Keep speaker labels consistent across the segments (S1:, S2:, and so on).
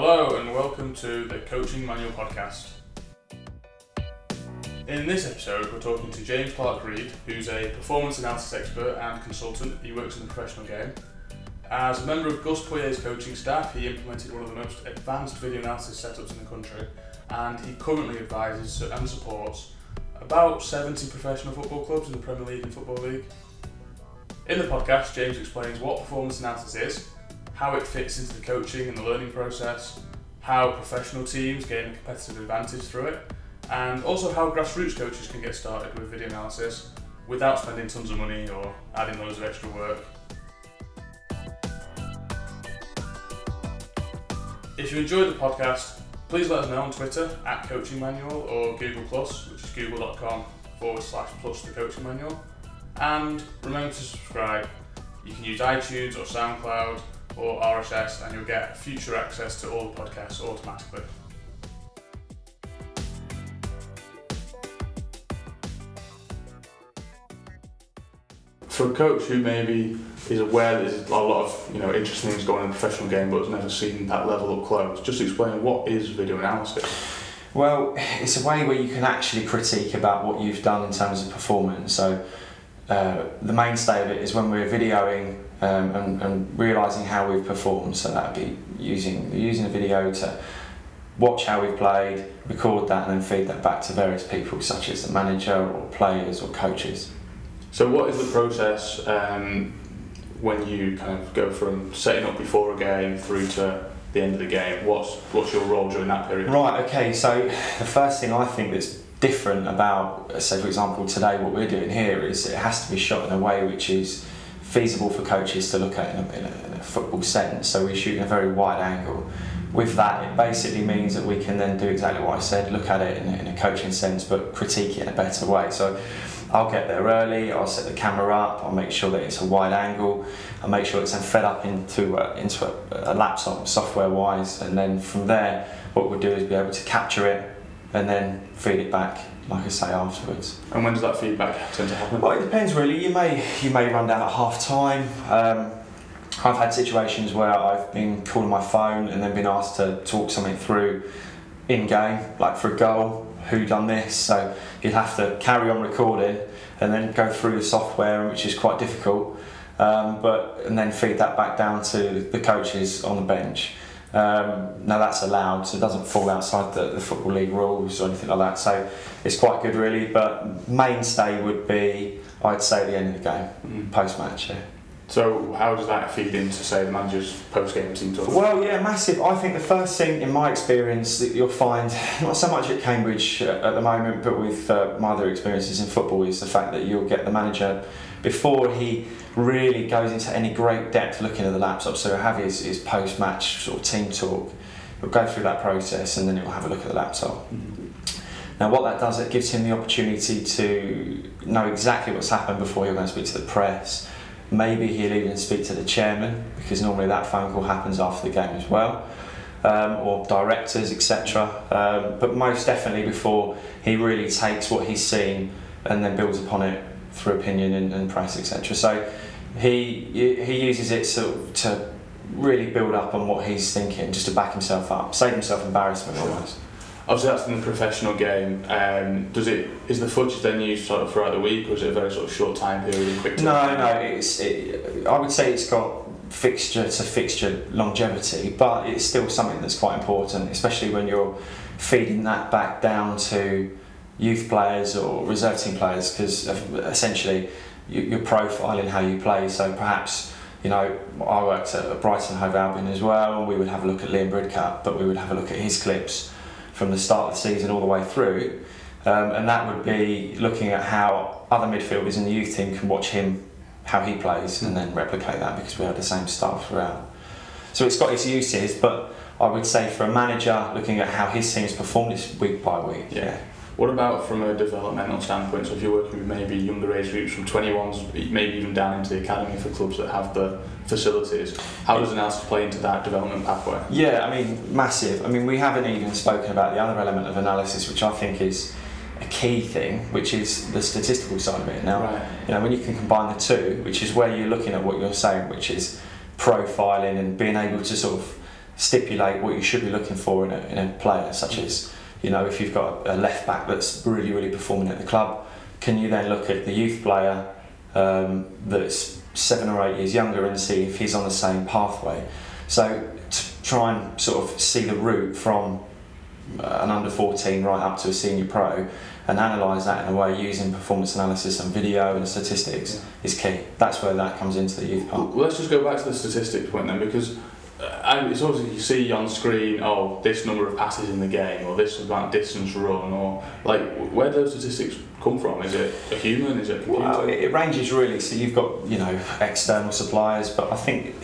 S1: Hello and welcome to the Coaching Manual Podcast. In this episode, we're talking to James Clarke-Reed, who's a performance analysis expert and consultant. He works in the professional game. As a member of Gus Poyet's coaching staff, he implemented one of the most advanced video analysis setups in the country, and he currently advises and supports about 70 professional football clubs in the Premier League and Football League. In the podcast, James explains what performance analysis is, how it fits into the coaching and the learning process, how professional teams gain a competitive advantage through it, and also how grassroots coaches can get started with video analysis without spending tons of money or adding loads of extra work. If you enjoyed the podcast, please let us know on Twitter at Coaching Manual or Google Plus, which is google.com forward slash plus the coaching manual. And remember to subscribe. You can use iTunes or SoundCloud or RSS and you'll get future access to all the podcasts automatically. For a coach who maybe is aware that there's a lot of you know interesting things going on in the professional game but has never seen that level up close, just explain what is video analysis.
S2: Well, it's a way where you can actually critique about what you've done in terms of performance. So uh, the mainstay of it is when we're videoing um, and, and realizing how we've performed. So that'd be using using a video to watch how we've played, record that, and then feed that back to various people, such as the manager or players or coaches.
S1: So, what is the process um, when you kind of go from setting up before a game through to the end of the game? What's what's your role during that period?
S2: Right. Okay. So the first thing I think that's different about, say, for example, today what we're doing here is it has to be shot in a way which is feasible for coaches to look at in a, in a, in a football sense. So we shoot in a very wide angle. With that, it basically means that we can then do exactly what I said, look at it in a, in a coaching sense, but critique it in a better way. So I'll get there early, I'll set the camera up, I'll make sure that it's a wide angle, I'll make sure it's then fed up into a, into a, a laptop software wise, and then from there, what we'll do is be able to capture it and then feed it back, like I say, afterwards.
S1: And when does that feedback tend to happen?
S2: Well, it depends really. You may you may run down at half time. Um, I've had situations where I've been called on my phone and then been asked to talk something through in game, like for a goal, who done this. So you'd have to carry on recording and then go through the software, which is quite difficult. Um, but and then feed that back down to the coaches on the bench. Um, now that's allowed, so it doesn't fall outside the, the football league rules or anything like that. So it's quite good, really. But mainstay would be, I'd say, the end of the game, mm. post match. Yeah.
S1: So how does that feed into, say, the manager's post-game team talk?
S2: Well, yeah, massive. I think the first thing, in my experience, that you'll find, not so much at Cambridge uh, at the moment, but with uh, my other experiences in football, is the fact that you'll get the manager before he really goes into any great depth looking at the laptop. So he'll have his, his post-match sort of team talk. He'll go through that process and then he'll have a look at the laptop. Mm-hmm. Now, what that does, it gives him the opportunity to know exactly what's happened before he'll go and speak to the press Maybe he'll even speak to the chairman because normally that phone call happens after the game as well, um, or directors, etc. Um, but most definitely before he really takes what he's seen and then builds upon it through opinion and, and press, etc. So he he uses it to, to really build up on what he's thinking, just to back himself up, save himself embarrassment almost
S1: obviously that's in the professional game. Um, does it is the footage then used sort of throughout the week, or is it a very sort of short time period quick?
S2: No, no. It's it, I would say it's got fixture to fixture longevity, but it's still something that's quite important, especially when you're feeding that back down to youth players or reserve team players, because essentially you're profiling how you play. So perhaps you know, I worked at Brighton Hove Albion as well, and we would have a look at Liam Bridcutt, but we would have a look at his clips from the start of the season all the way through. Um, and that would be looking at how other midfielders in the youth team can watch him, how he plays, and then replicate that because we have the same style throughout. So it's got its uses, but I would say for a manager, looking at how his team has performed this week by week.
S1: Yeah. yeah. What about from a developmental standpoint? So if you're working with maybe younger age groups from 21s, maybe even down into the academy for clubs that have the facilities, how does analysis play into that development pathway?
S2: Yeah, I mean, massive. I mean, we haven't even spoken about the other element of analysis, which I think is a key thing, which is the statistical side of it. Now, right. you know, when you can combine the two, which is where you're looking at what you're saying, which is profiling and being able to sort of stipulate what you should be looking for in a, in a player, such as you know if you've got a left back that's really really performing at the club, can you then look at the youth player um, that's seven or eight years younger and see if he's on the same pathway? So to try and sort of see the route from uh, an under 14 right up to a senior pro and analyse that in a way using performance analysis and video and statistics yeah. is key. That's where that comes into the youth part.
S1: Well, let's just go back to the statistics point then, because uh, it's obviously you see on screen, oh, this number of passes in the game, or this amount of distance run, or like where do those statistics come from? Is it a human? Is it computer?
S2: Well, it ranges really. So you've got you know external suppliers, but I think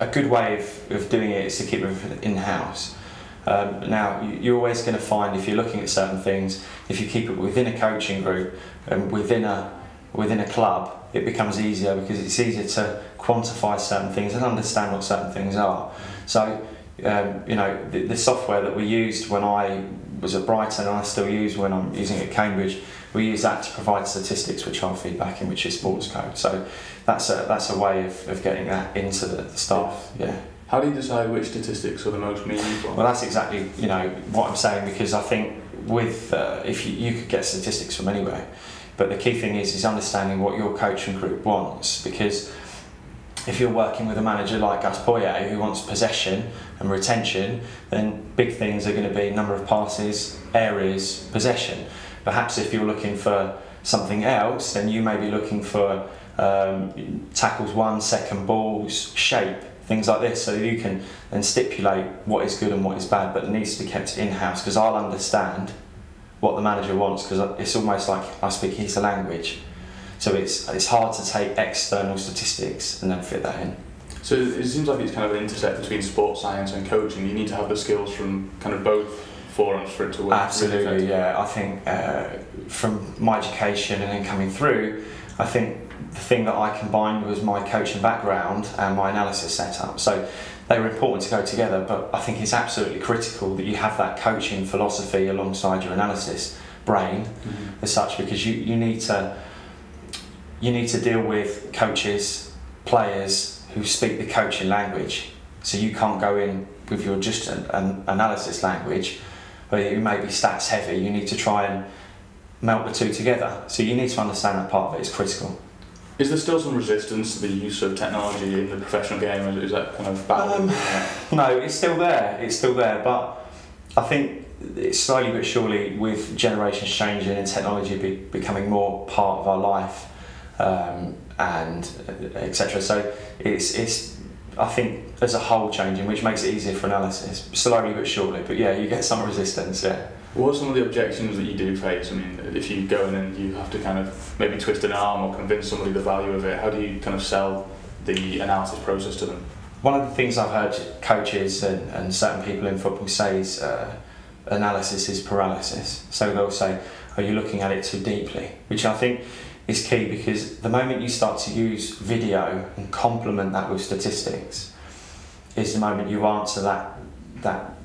S2: a good way of, of doing it is to keep it in house. Um, now, you're always going to find if you're looking at certain things, if you keep it within a coaching group and within a within a club, it becomes easier because it's easier to quantify certain things and understand what certain things are. So, um, you know, the, the, software that we used when I was at Brighton and I still use when I'm using at Cambridge, we use that to provide statistics which are feedback in, which is Sportscode. So that's a that's a way of, of getting that into the, the staff. Yeah.
S1: How do you decide which statistics are the most meaningful?
S2: Well, that's exactly you know what I'm saying because I think with uh, if you, you could get statistics from anywhere, but the key thing is is understanding what your coaching group wants because if you're working with a manager like Gus Poyet who wants possession and retention, then big things are going to be number of passes, areas, possession. Perhaps if you're looking for something else, then you may be looking for um, tackles one, second balls, shape, things like this, so you can then stipulate what is good and what is bad, but it needs to be kept in house because I'll understand what the manager wants because it's almost like I speak his language. So it's it's hard to take external statistics and then fit that in.
S1: So it seems like it's kind of an intersect between sports science and coaching. You need to have the skills from kind of both forums for it to work.
S2: Absolutely, really yeah. I think uh, from my education and then coming through, I think the thing that I combined was my coaching background and my analysis setup. So they were important to go together, but I think it's absolutely critical that you have that coaching philosophy alongside your analysis brain mm-hmm. as such because you, you need to you need to deal with coaches, players who speak the coaching language. So you can't go in with your just an, an analysis language, where you may be stats heavy. You need to try and melt the two together. So you need to understand that part of it is critical.
S1: Is there still some resistance to the use of technology in the professional game? Is that kind of
S2: Um, no, it's still there. It's still there, but I think it's slowly but surely, with generations changing and technology be, becoming more part of our life, um, and etc. So it's it's I think as a whole changing, which makes it easier for analysis, slowly but surely. But yeah, you get some resistance. Yeah.
S1: What are some of the objections that you do face? I mean, if you go in and you have to kind of maybe twist an arm or convince somebody the value of it, how do you kind of sell the analysis process to them?
S2: One of the things I've heard coaches and, and certain people in football say is uh, analysis is paralysis. So they'll say, Are you looking at it too deeply? Which I think is key because the moment you start to use video and complement that with statistics, is the moment you answer that that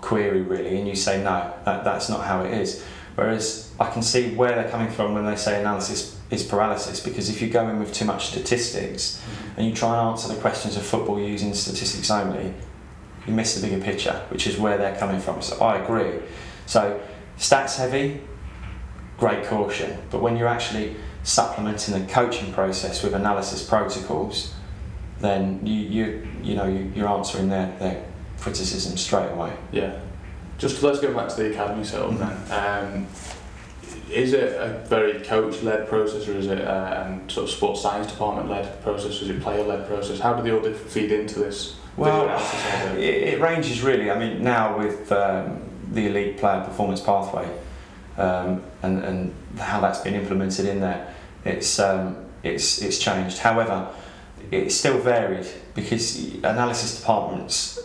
S2: query really and you say no that, that's not how it is. Whereas i can see where they're coming from when they say analysis is paralysis because if you go in with too much statistics mm-hmm. and you try and answer the questions of football using statistics only you miss the bigger picture which is where they're coming from. So i agree. So stats heavy great caution. But when you're actually supplementing the coaching process with analysis protocols then you you you know you, are answering their, their criticism straight away.
S1: Yeah. Just let's go back to the academy setup mm-hmm. then. Um, is it a very coach-led process, or is it a um, sort of sports science department-led process? Or Is it player-led process? How do they all feed into this?
S2: Well, it, it, ranges really. I mean, now with um, the elite player performance pathway um, and, and how that's been implemented in there, it's um, it's it's changed. However, it's still varied because analysis departments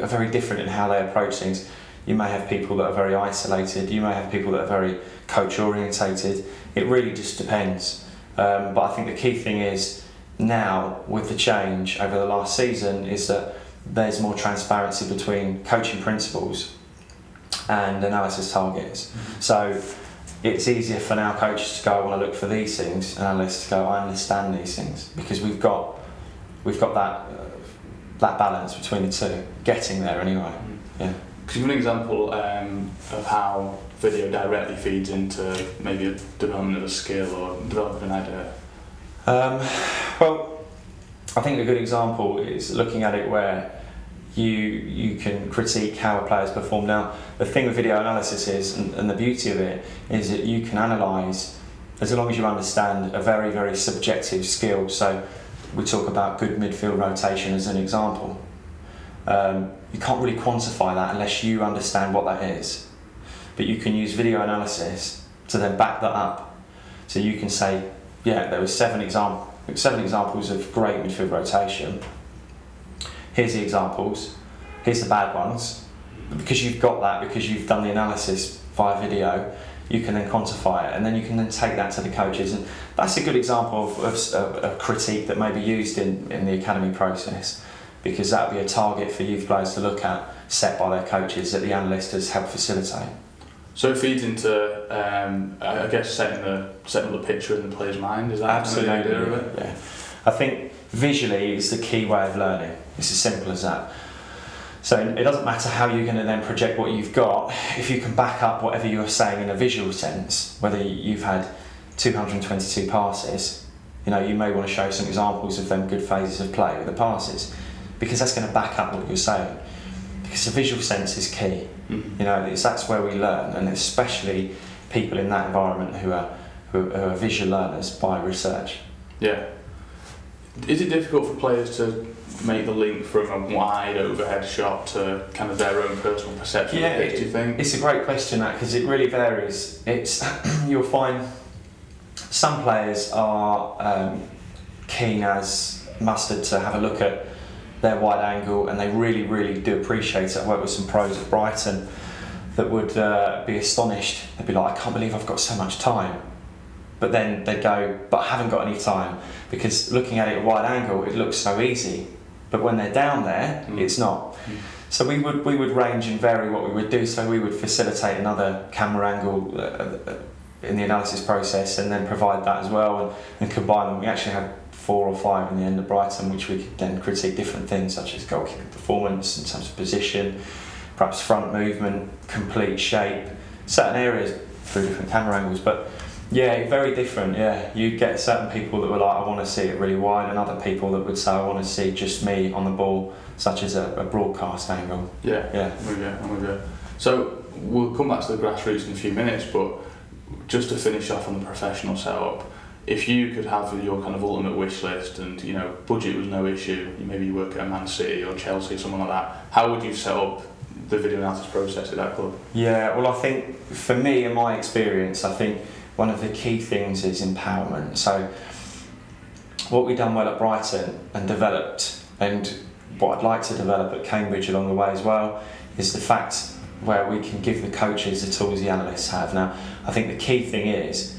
S2: are very different in how they approach things. You may have people that are very isolated. You may have people that are very coach orientated. It really just depends. Um, but I think the key thing is now with the change over the last season is that there's more transparency between coaching principles and analysis targets. Mm-hmm. So it's easier for now coaches to go, I want to look for these things, and analysts to go, I understand these things because we've got we've got that that balance between the two, getting there anyway. Yeah.
S1: Could you give an example um, of how video directly feeds into maybe a development of a skill or development of an idea?
S2: Um, well, I think a good example is looking at it where you you can critique how a player's performed. Now, the thing with video analysis is, and, and the beauty of it, is that you can analyse as long as you understand a very very subjective skill. So, we talk about good midfield rotation as an example. Um, you can't really quantify that unless you understand what that is. But you can use video analysis to then back that up. So you can say, yeah, there were seven example, seven examples of great midfield rotation. Here's the examples. Here's the bad ones. Because you've got that, because you've done the analysis via video, you can then quantify it, and then you can then take that to the coaches. And that's a good example of, of, of a critique that may be used in, in the academy process, because that would be a target for youth players to look at, set by their coaches that the analyst has helped facilitate.
S1: So it feeds into, um, I guess, setting the setting the picture in the player's mind. Is that
S2: Absolutely.
S1: Kind of idea of it?
S2: Yeah. I think visually is the key way of learning. It's as simple as that. So it doesn't matter how you're going to then project what you've got. If you can back up whatever you're saying in a visual sense, whether you've had 222 passes, you know, you may want to show some examples of them good phases of play with the passes, because that's going to back up what you're saying. Because the visual sense is key.
S1: Mhm.
S2: You know, it's, that's where we learn, and especially people in that environment who are who are visual learners by research.
S1: Yeah. Is it difficult for players to make the link from a wide overhead shot to kind of their own personal perception
S2: Yeah,
S1: of the pitch, do you think?
S2: It's a great question that because it really varies. It's you'll find some players are um, keen as mustard to have a look at their wide angle, and they really, really do appreciate it. I worked with some pros at Brighton that would uh, be astonished. They'd be like, "I can't believe I've got so much time." But then they'd go, "But I haven't got any time because looking at it at wide angle, it looks so easy." But when they're down there,
S1: Mm.
S2: it's not.
S1: Mm.
S2: So we would we would range and vary what we would do. So we would facilitate another camera angle uh, uh, in the analysis process, and then provide that as well, and, and combine them. We actually had four or five in the end of Brighton, which we could then critique different things such as goalkeeping performance in terms of position, perhaps front movement, complete shape, certain areas through different camera angles. But yeah, very different. Yeah, you get certain people that were like, I want to see it really wide, and other people that would say, I want to see just me on the ball, such as a, a broadcast angle.
S1: Yeah.
S2: Yeah.
S1: I'm with you, I'm with you. So we'll come back to the grassroots in a few minutes, but just to finish off on the professional setup, if you could have your kind of ultimate wish list and you know budget was no issue, maybe you work at Man City or Chelsea or someone like that, how would you set up the video analysis process at that club?
S2: Yeah, well, I think for me, in my experience, I think one of the key things is empowerment. So, what we've done well at Brighton and developed, and what I'd like to develop at Cambridge along the way as well, is the fact where we can give the coaches the tools the analysts have. Now, I think the key thing is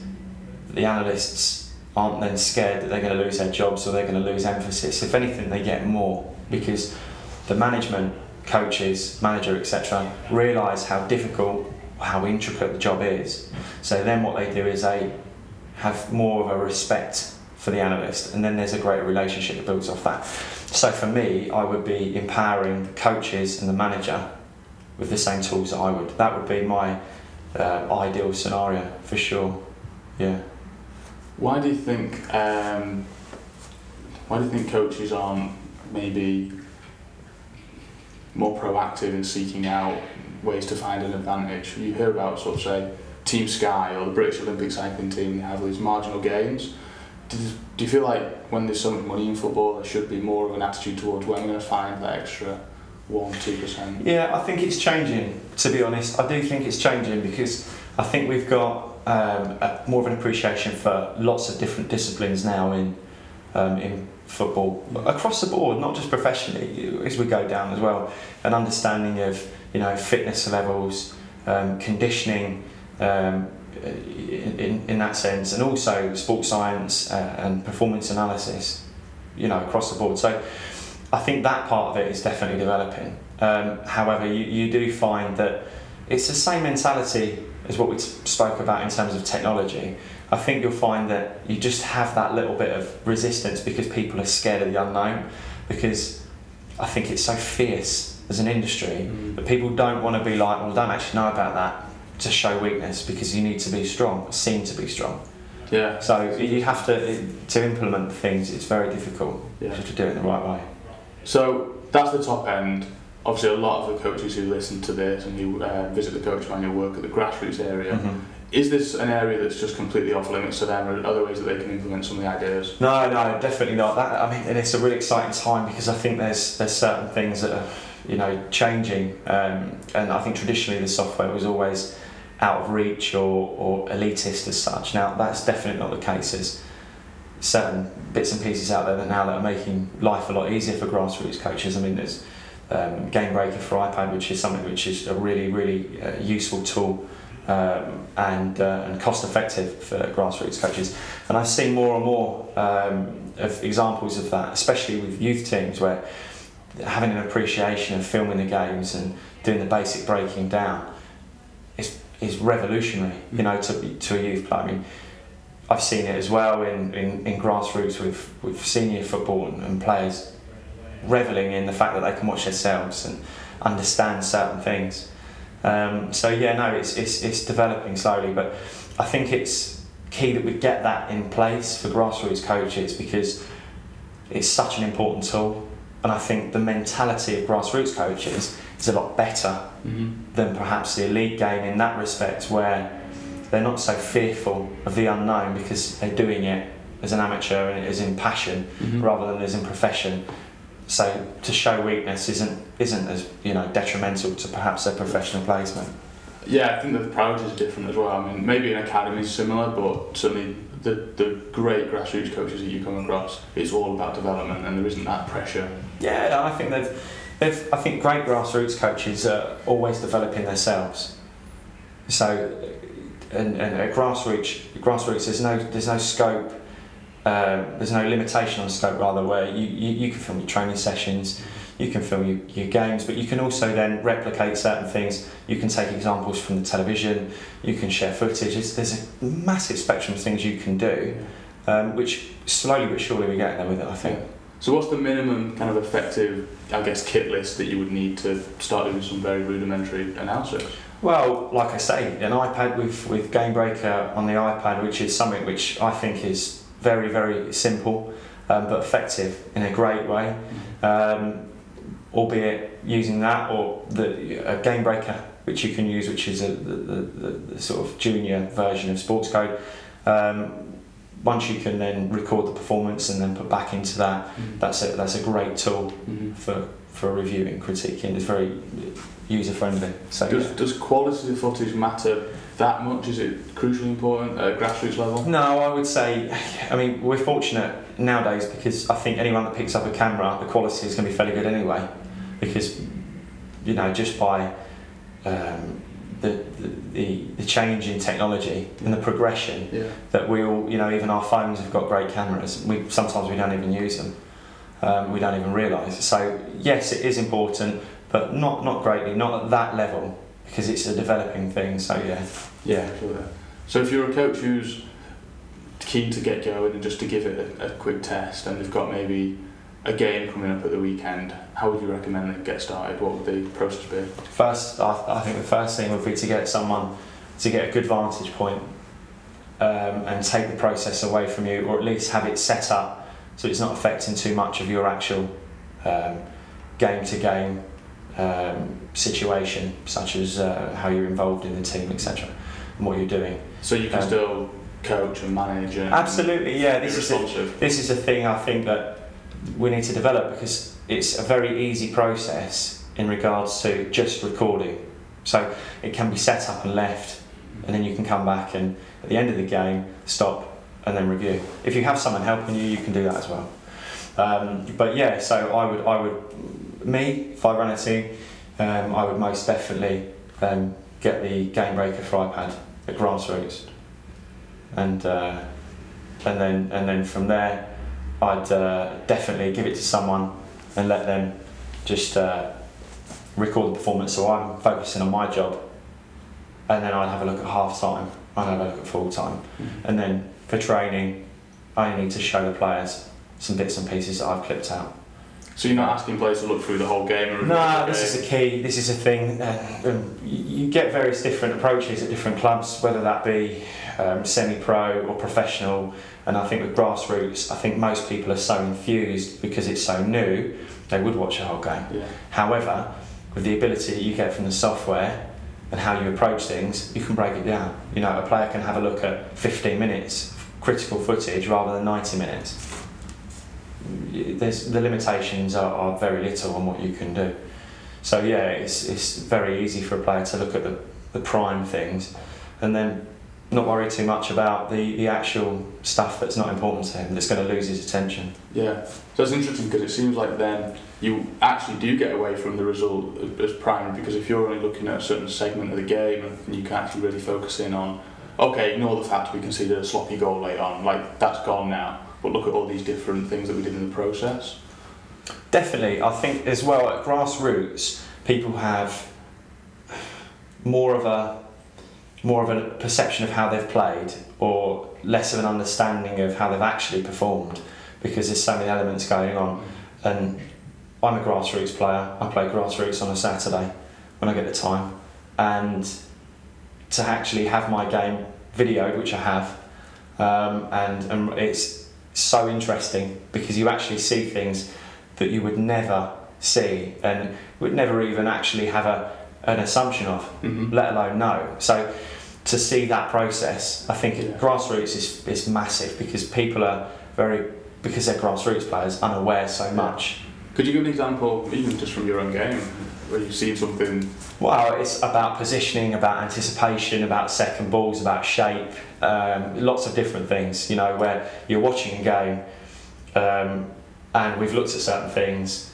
S2: the analysts aren't then scared that they're going to lose their jobs or they're going to lose emphasis. If anything, they get more because the management, coaches, manager, etc., realise how difficult, how intricate the job is. So then what they do is they have more of a respect for the analyst, and then there's a greater relationship that builds off that. So for me, I would be empowering the coaches and the manager with the same tools that I would. That would be my uh, ideal scenario for sure. Yeah.
S1: Why do you think? Um, why do you think coaches aren't maybe more proactive in seeking out ways to find an advantage? You hear about sort of say Team Sky or the British Olympic cycling team have these marginal gains. Do, do you feel like when there's so much money in football, there should be more of an attitude towards when I'm going to find that extra one, two percent?
S2: Yeah, I think it's changing. To be honest, I do think it's changing because I think we've got um, a, more of an appreciation for lots of different disciplines now in um, in football across the board, not just professionally, as we go down as well. An understanding of you know fitness levels, um, conditioning. Um, in, in, that sense, and also sports science uh, and performance analysis, you know, across the board. So, I think that part of it is definitely developing. Um, however, you, you do find that it's the same mentality as what we spoke about in terms of technology. I think you'll find that you just have that little bit of resistance because people are scared of the unknown. Because I think it's so fierce as an industry
S1: Mm.
S2: that people don't want to be like, well, I don't actually know about that to show weakness because you need to be strong, seem to be strong.
S1: Yeah.
S2: So you have to to implement things. It's very difficult. You have to do it in the right way.
S1: So that's the top end. Obviously, a lot of the coaches who listen to this and who uh, visit the coach manual work at the grassroots area.
S2: Mhm.
S1: Is this an area that's just completely off limits to them, or are there other ways that they can implement some of the ideas?
S2: No, no, definitely not. That I mean, and it's a really exciting time because I think there's there's certain things that are you know changing, um, and I think traditionally the software was always out of reach or, or elitist as such. Now that's definitely not the case. There's certain bits and pieces out there that now that are making life a lot easier for grassroots coaches. I mean, there's um, Game Breaker for iPad, which is something which is a really really uh, useful tool um, and uh, and cost effective for grassroots coaches. And I've seen more and more um, of examples of that, especially with youth teams where having an appreciation of filming the games and doing the basic breaking down is is revolutionary. You know, to to a youth player. I mean, I've seen it as well in, in, in grassroots with, with senior football and, and players reveling in the fact that they can watch themselves and understand certain things. Um, so yeah, no, it's, it's it's developing slowly, but I think it's key that we get that in place for grassroots coaches because it's such an important tool, and I think the mentality of grassroots coaches is a lot better
S1: Mm-hmm.
S2: than perhaps the elite game in that respect, where they're not so fearful of the unknown because they're doing it as an amateur and as in passion
S1: Mm-hmm.
S2: rather than as in profession. So to show weakness isn't isn't as you know detrimental to perhaps their professional placement.
S1: Yeah, I think the priorities are different as well. I mean, maybe an academy is similar, but certainly the, the great grassroots coaches that you come across, it's all about development and there isn't that pressure.
S2: Yeah, I think they've, they've I think great grassroots coaches are always developing themselves. So, and, and at grassroots, grassroots, there's no there's no scope, um, there's no limitation on scope rather where you, you, you can film your training sessions, you can film your, your games, but you can also then replicate certain things. You can take examples from the television, you can share footage. It's, there's a massive spectrum of things you can do, um, which slowly but surely we're getting there with it. I think.
S1: So what's the minimum kind of effective, I guess, kit list that you would need to start doing some very rudimentary analysis?
S2: Well, like I say, an iPad with, with Game Breaker on the iPad, which is something which I think is very, very simple um, but effective in a great way. Um, albeit using that or the a Game Breaker, which you can use, which is a, the, the, the, the sort of junior version of Sports Code. Um, once you can then record the performance and then put back into that, that's a, that's a great tool
S1: Mm-hmm.
S2: for, for reviewing, critiquing. It's very user friendly. So
S1: Does,
S2: yeah.
S1: does quality of footage matter that much? Is it crucially important at grassroots level?
S2: No, I would say, I mean, we're fortunate nowadays because I think anyone that picks up a camera, the quality is going to be fairly good anyway. Because, you know, just by um, the, the, the, the change in technology and the progression
S1: Yeah.
S2: that we all, you know, even our phones have got great cameras. We sometimes we don't even use them. Um, we don't even realise. So yes, it is important, but not not greatly, not at that level because it's a developing thing. So yeah, yeah.
S1: So if you're a coach who's keen to get going and just to give it a, a quick test, and they've got maybe a game coming up at the weekend, how would you recommend they get started? What would the process be?
S2: First, I, I think the first thing would be to get someone to get a good vantage point, um, and take the process away from you, or at least have it set up so it's not affecting too much of your actual um, game to game um, situation, such as uh, how you're involved in the team, etc., and what you're doing.
S1: So you can
S2: Um,
S1: still coach and manage and
S2: Absolutely, yeah. This is a, this is a thing I think that we need to develop because it's a very easy process in regards to just recording. So it can be set up and left, and then you can come back and at the end of the game stop and then review. If you have someone helping you, you can do that as well. Um, but yeah, so I would, I would, me, if I ran a team, um, I would most definitely um, get the Game Breaker for iPad at grassroots, and uh, and then and then from there, I'd uh, definitely give it to someone and let them just uh, record the performance. So I'm focusing on my job, and then I'd have a look at half time. I'd have a look at full time, and then for training, I need to show the players some bits and pieces that I've clipped out.
S1: So you're not asking players to look through the whole game? Or
S2: no, this is a key. This is a thing. Uh, um, you get various different approaches at different clubs, whether that be um, semi-pro or professional. And I think with grassroots, I think most people are so infused because it's so new, they would watch a whole game.
S1: Yeah.
S2: However, with the ability that you get from the software and how you approach things, you can break it down. You know, a player can have a look at 15 minutes critical footage rather than 90 minutes there's, the limitations are, are very little on what you can do. So yeah, it's, it's very easy for a player to look at the, the prime things and then not worry too much about the, the actual stuff that's not important to him, that's going to lose his attention.
S1: Yeah, so it's interesting because it seems like then you actually do get away from the result as primary because if you're only looking at a certain segment of the game and you can actually really focus in on, okay, ignore the fact we conceded a sloppy goal late on, like that's gone now but look at all these different things that we did in the process.
S2: Definitely, I think as well at grassroots, people have more of a more of a perception of how they've played, or less of an understanding of how they've actually performed, because there's so many elements going on. And I'm a grassroots player. I play grassroots on a Saturday when I get the time, and to actually have my game videoed, which I have, um, and and it's so interesting because you actually see things that you would never see and would never even actually have a, an assumption of, mm-hmm. let alone know. So to see that process, I think yeah. grassroots is, is massive because people are very, because they're grassroots players, unaware so much.
S1: Could you give an example, even just from your own game, where you've seen something?
S2: Well, it's about positioning, about anticipation, about second balls, about shape, um, lots of different things. You know, where you're watching a game, um, and we've looked at certain things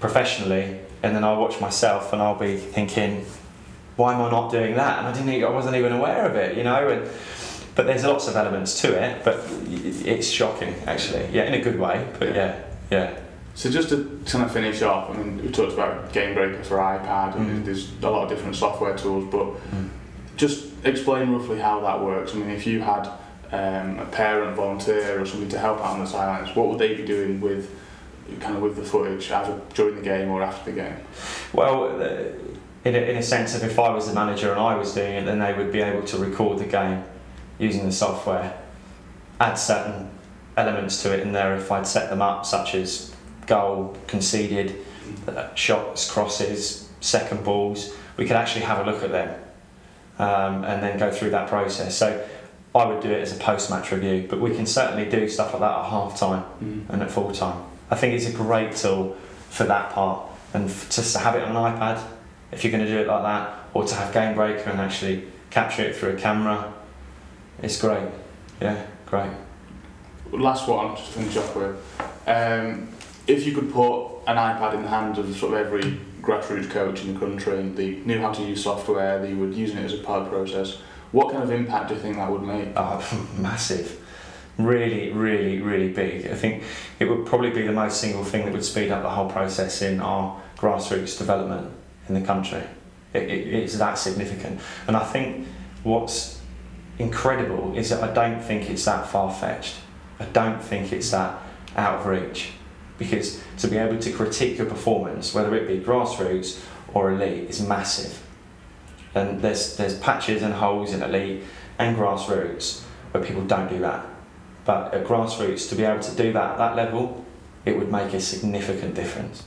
S2: professionally, and then I'll watch myself, and I'll be thinking, why am I not doing that? And I didn't, I wasn't even aware of it. You know, and but there's lots of elements to it, but it's shocking actually. Yeah, in a good way. But yeah, yeah.
S1: So just to kind of finish off, I mean, we talked about Game Breaker for iPad, and mm. there's a lot of different software tools, but mm. just explain roughly how that works. I mean, if you had um, a parent, volunteer, or somebody to help out on the sidelines, what would they be doing with kind of with the footage, either during the game or after the game?
S2: Well, in a, in a sense of if I was the manager and I was doing it, then they would be able to record the game using the software, add certain elements to it in there if I'd set them up, such as goal conceded, uh, shots, crosses, second balls, we could actually have a look at them um, and then go through that process. So I would do it as a post match review, but we can certainly do stuff like that at half time mm. and at full time. I think it's a great tool for that part and f- just to have it on an iPad if you're going to do it like that, or to have Game Breaker and actually capture it through a camera. It's great. Yeah, great.
S1: Last one, just to finish off with. Um, if you could put an iPad in the hands of sort of every grassroots coach in the country and they knew how to use software, they were using it as a part of the process, what kind of impact do you think that would make?
S2: Oh, massive. Really, really, really big. I think it would probably be the most single thing that would speed up the whole process in our grassroots development in the country. It, it, it's that significant. And I think what's incredible is that I don't think it's that far fetched. I don't think it's that out of reach because to be able to critique your performance, whether it be grassroots or elite, is massive. And there's there's patches and holes in elite and grassroots where people don't do that. But at grassroots, to be able to do that at that level, it would make a significant difference.